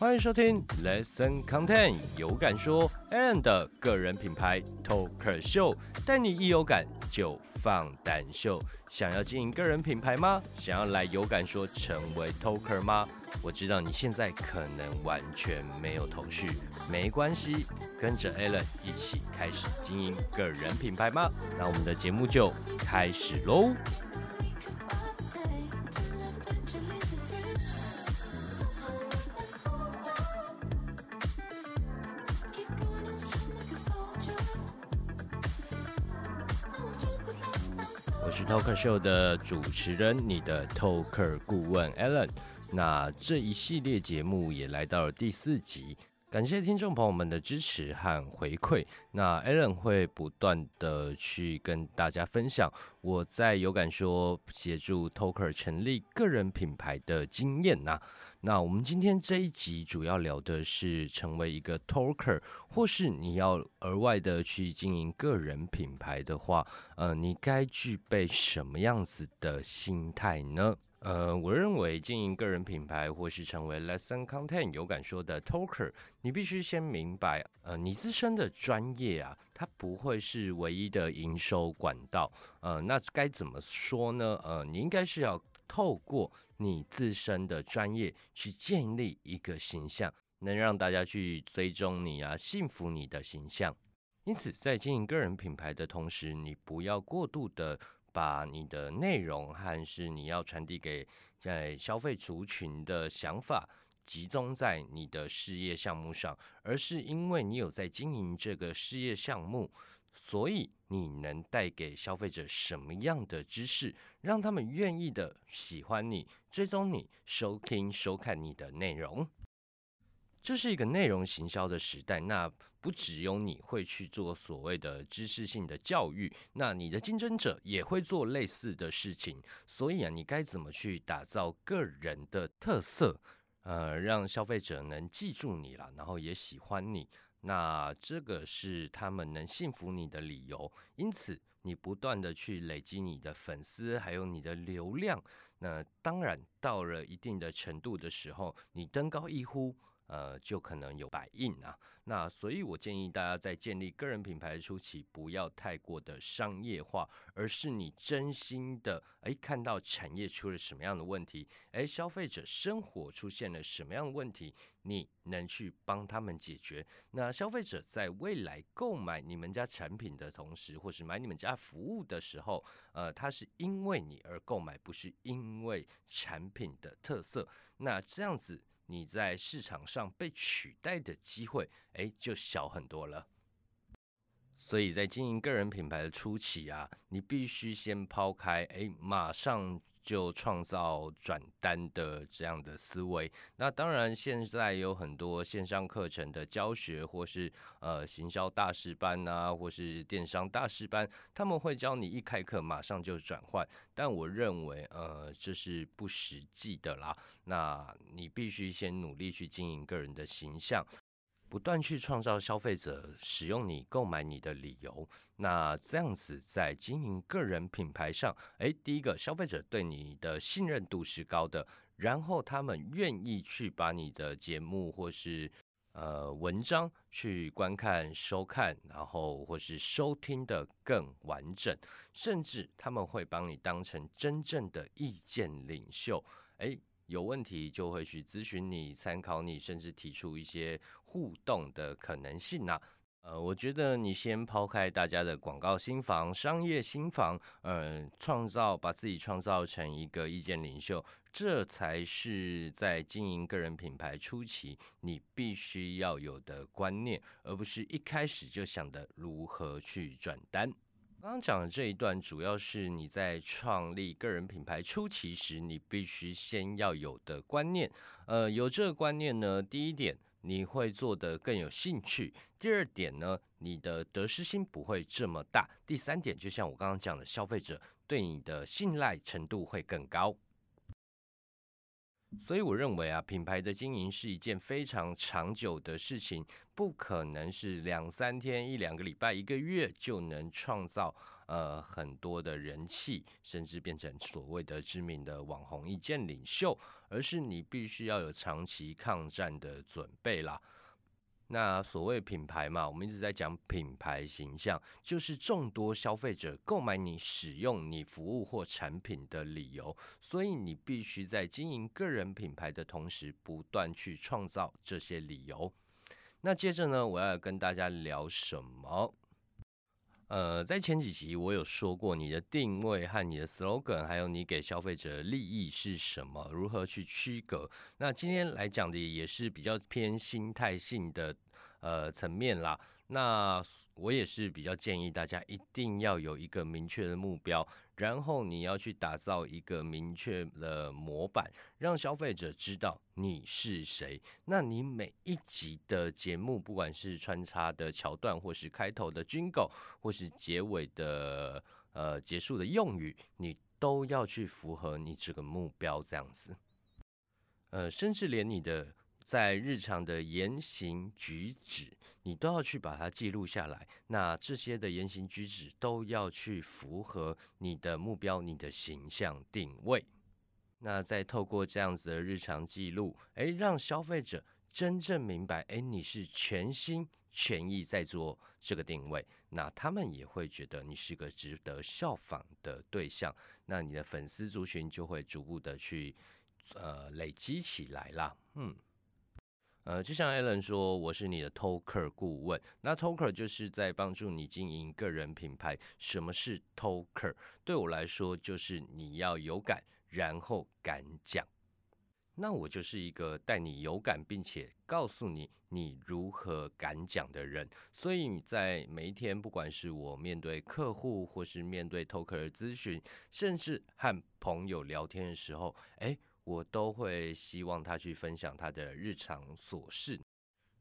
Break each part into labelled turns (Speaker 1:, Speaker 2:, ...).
Speaker 1: 欢迎收听 Lesson Content 有感说 Alan 的个人品牌 Talker Show，带你一有感就放胆秀。想要经营个人品牌吗？想要来有感说成为 Talker 吗？我知道你现在可能完全没有头绪，没关系，跟着 Alan 一起开始经营个人品牌吗？那我们的节目就开始喽。我是 Toker Show 的主持人，你的 Toker 顾问 Alan。那这一系列节目也来到了第四集，感谢听众朋友们的支持和回馈。那 Alan 会不断的去跟大家分享我在有感说协助 Talker 成立个人品牌的经验呐。那我们今天这一集主要聊的是成为一个 talker，或是你要额外的去经营个人品牌的话，呃，你该具备什么样子的心态呢？呃，我认为经营个人品牌或是成为 lesson content 有感说的 talker，你必须先明白，呃，你自身的专业啊，它不会是唯一的营收管道。呃，那该怎么说呢？呃，你应该是要透过你自身的专业去建立一个形象，能让大家去追踪你啊，信服你的形象。因此，在经营个人品牌的同时，你不要过度的把你的内容和是你要传递给在消费族群的想法集中在你的事业项目上，而是因为你有在经营这个事业项目。所以你能带给消费者什么样的知识，让他们愿意的喜欢你、追踪你、收听、收看你的内容？这是一个内容行销的时代，那不只有你会去做所谓的知识性的教育，那你的竞争者也会做类似的事情。所以啊，你该怎么去打造个人的特色，呃，让消费者能记住你了，然后也喜欢你？那这个是他们能信服你的理由，因此你不断的去累积你的粉丝，还有你的流量。那当然到了一定的程度的时候，你登高一呼。呃，就可能有百印啊。那所以，我建议大家在建立个人品牌初期，不要太过的商业化，而是你真心的，哎，看到产业出了什么样的问题，哎，消费者生活出现了什么样的问题，你能去帮他们解决。那消费者在未来购买你们家产品的同时，或是买你们家服务的时候，呃，他是因为你而购买，不是因为产品的特色。那这样子。你在市场上被取代的机会，哎，就小很多了。所以在经营个人品牌的初期啊，你必须先抛开，哎，马上。就创造转单的这样的思维。那当然，现在有很多线上课程的教学，或是呃行销大师班啊，或是电商大师班，他们会教你一开课马上就转换。但我认为，呃，这是不实际的啦。那你必须先努力去经营个人的形象。不断去创造消费者使用你、购买你的理由，那这样子在经营个人品牌上，诶，第一个消费者对你的信任度是高的，然后他们愿意去把你的节目或是呃文章去观看、收看，然后或是收听的更完整，甚至他们会帮你当成真正的意见领袖，诶。有问题就会去咨询你、参考你，甚至提出一些互动的可能性呐。呃，我觉得你先抛开大家的广告新房、商业新房，呃，创造把自己创造成一个意见领袖，这才是在经营个人品牌初期你必须要有的观念，而不是一开始就想的如何去转单。刚刚讲的这一段，主要是你在创立个人品牌初期时，你必须先要有的观念。呃，有这个观念呢，第一点你会做得更有兴趣；第二点呢，你的得失心不会这么大；第三点，就像我刚刚讲的，消费者对你的信赖程度会更高。所以我认为啊，品牌的经营是一件非常长久的事情，不可能是两三天、一两个礼拜、一个月就能创造呃很多的人气，甚至变成所谓的知名的网红意见领袖，而是你必须要有长期抗战的准备啦。那所谓品牌嘛，我们一直在讲品牌形象，就是众多消费者购买你、使用你服务或产品的理由。所以你必须在经营个人品牌的同时，不断去创造这些理由。那接着呢，我要跟大家聊什么？呃，在前几集我有说过，你的定位和你的 slogan，还有你给消费者利益是什么，如何去区隔。那今天来讲的也是比较偏心态性的呃层面啦。那我也是比较建议大家一定要有一个明确的目标，然后你要去打造一个明确的模板，让消费者知道你是谁。那你每一集的节目，不管是穿插的桥段，或是开头的军狗，或是结尾的呃结束的用语，你都要去符合你这个目标，这样子。呃，甚至连你的。在日常的言行举止，你都要去把它记录下来。那这些的言行举止都要去符合你的目标、你的形象定位。那再透过这样子的日常记录，诶，让消费者真正明白，诶，你是全心全意在做这个定位。那他们也会觉得你是个值得效仿的对象。那你的粉丝族群就会逐步的去呃累积起来啦。嗯。呃，就像 Allen 说，我是你的 Talker 顾问。那 Talker 就是在帮助你经营个人品牌。什么是 Talker？对我来说，就是你要有感，然后敢讲。那我就是一个带你有感，并且告诉你你如何敢讲的人。所以你在每一天，不管是我面对客户，或是面对 Talker 咨询，甚至和朋友聊天的时候，哎。我都会希望他去分享他的日常琐事，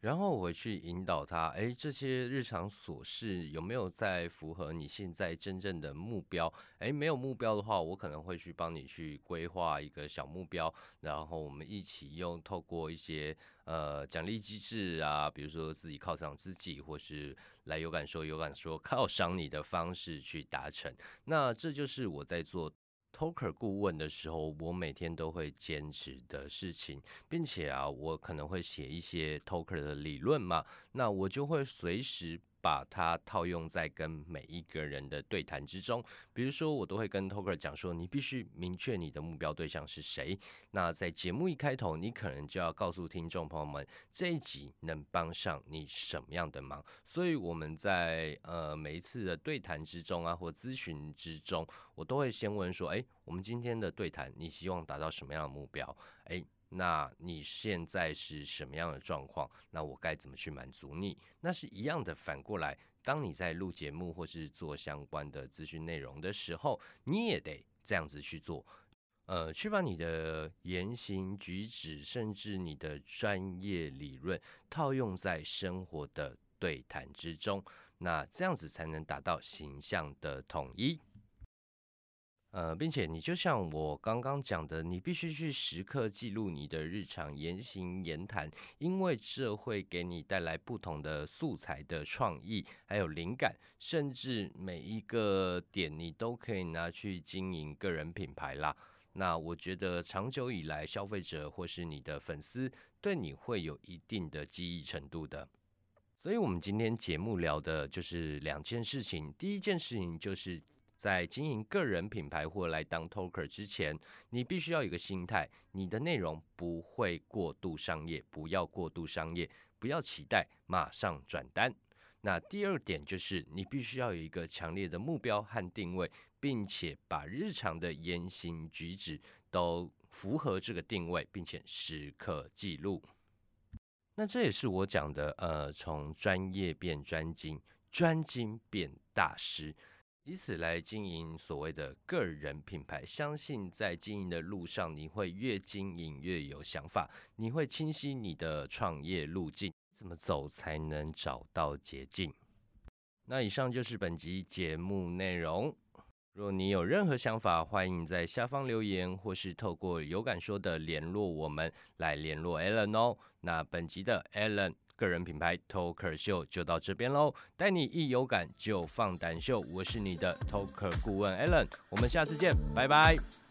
Speaker 1: 然后我去引导他。哎，这些日常琐事有没有在符合你现在真正的目标？哎，没有目标的话，我可能会去帮你去规划一个小目标，然后我们一起用透过一些呃奖励机制啊，比如说自己犒赏自己，或是来有感说有感说犒赏你的方式去达成。那这就是我在做。Toker 顾问的时候，我每天都会坚持的事情，并且啊，我可能会写一些 Toker 的理论嘛，那我就会随时。把它套用在跟每一个人的对谈之中，比如说我都会跟 Talker 讲说，你必须明确你的目标对象是谁。那在节目一开头，你可能就要告诉听众朋友们，这一集能帮上你什么样的忙。所以我们在呃每一次的对谈之中啊，或咨询之中，我都会先问说，哎，我们今天的对谈，你希望达到什么样的目标？哎。那你现在是什么样的状况？那我该怎么去满足你？那是一样的。反过来，当你在录节目或是做相关的资讯内容的时候，你也得这样子去做。呃，去把你的言行举止，甚至你的专业理论套用在生活的对谈之中，那这样子才能达到形象的统一。呃，并且你就像我刚刚讲的，你必须去时刻记录你的日常言行言谈，因为这会给你带来不同的素材的创意，还有灵感，甚至每一个点你都可以拿去经营个人品牌啦。那我觉得长久以来，消费者或是你的粉丝对你会有一定的记忆程度的。所以，我们今天节目聊的就是两件事情，第一件事情就是。在经营个人品牌或来当 talker 之前，你必须要有个心态，你的内容不会过度商业，不要过度商业，不要期待马上转单。那第二点就是，你必须要有一个强烈的目标和定位，并且把日常的言行举止都符合这个定位，并且时刻记录。那这也是我讲的，呃，从专业变专精，专精变大师。以此来经营所谓的个人品牌，相信在经营的路上，你会越经营越有想法，你会清晰你的创业路径，怎么走才能找到捷径。那以上就是本集节目内容。若你有任何想法，欢迎在下方留言，或是透过有感说的联络我们来联络 Allen 哦。那本集的 Allen 个人品牌 Toker 秀就到这边喽，带你一有感就放胆秀，我是你的 Toker 顾问 Allen，我们下次见，拜拜。